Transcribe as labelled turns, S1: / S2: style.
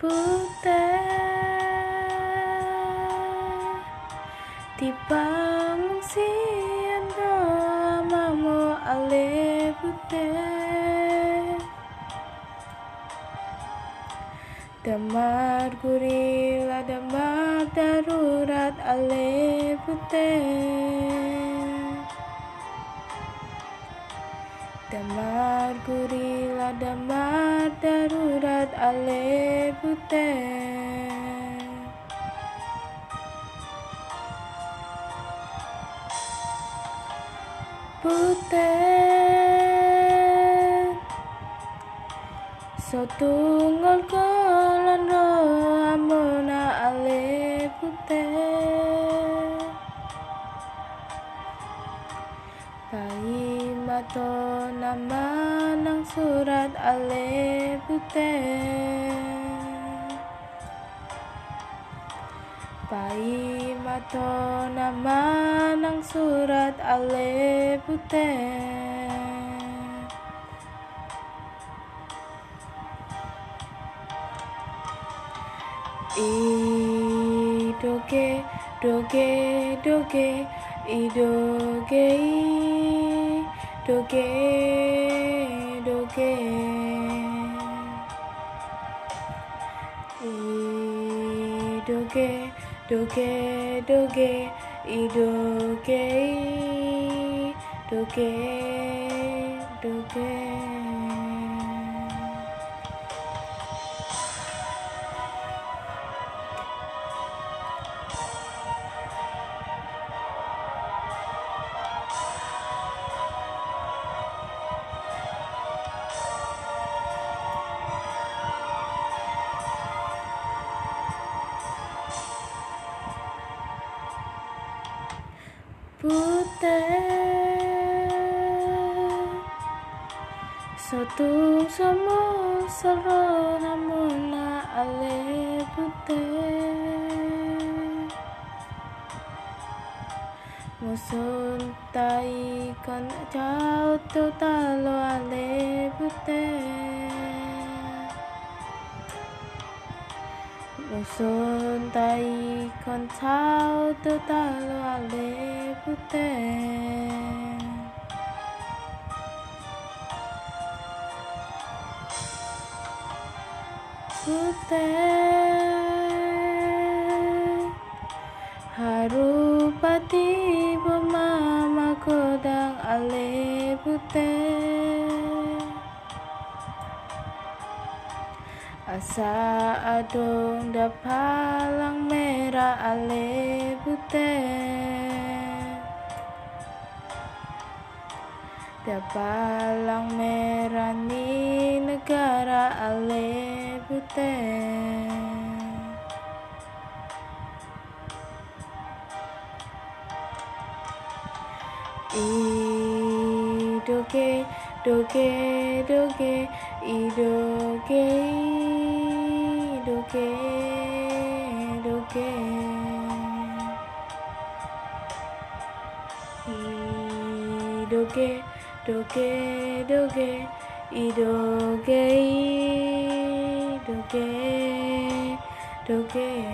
S1: putih di pengungsian doamamu ale putih damar gurila damar darurat ale putih damar gurila damar darurat ale putih putih Sotungol kolan Pai mato nama nang surat ale putih Pai mato nama nang surat ale putih I doge doge doge I doge i doge doge I doge doge doge. I putih. Sotung somo soro hamuna ale putih. Musun tai kon chao tu talo ale putih Musun tai kon chao tu talo ale putih putih Harupati pemama kodang ale putih Asa adong dapalang merah ale putih Dapalang merah ni negara ale putih I doge doge I doge doge doge. I doge doge doge I doge doge doge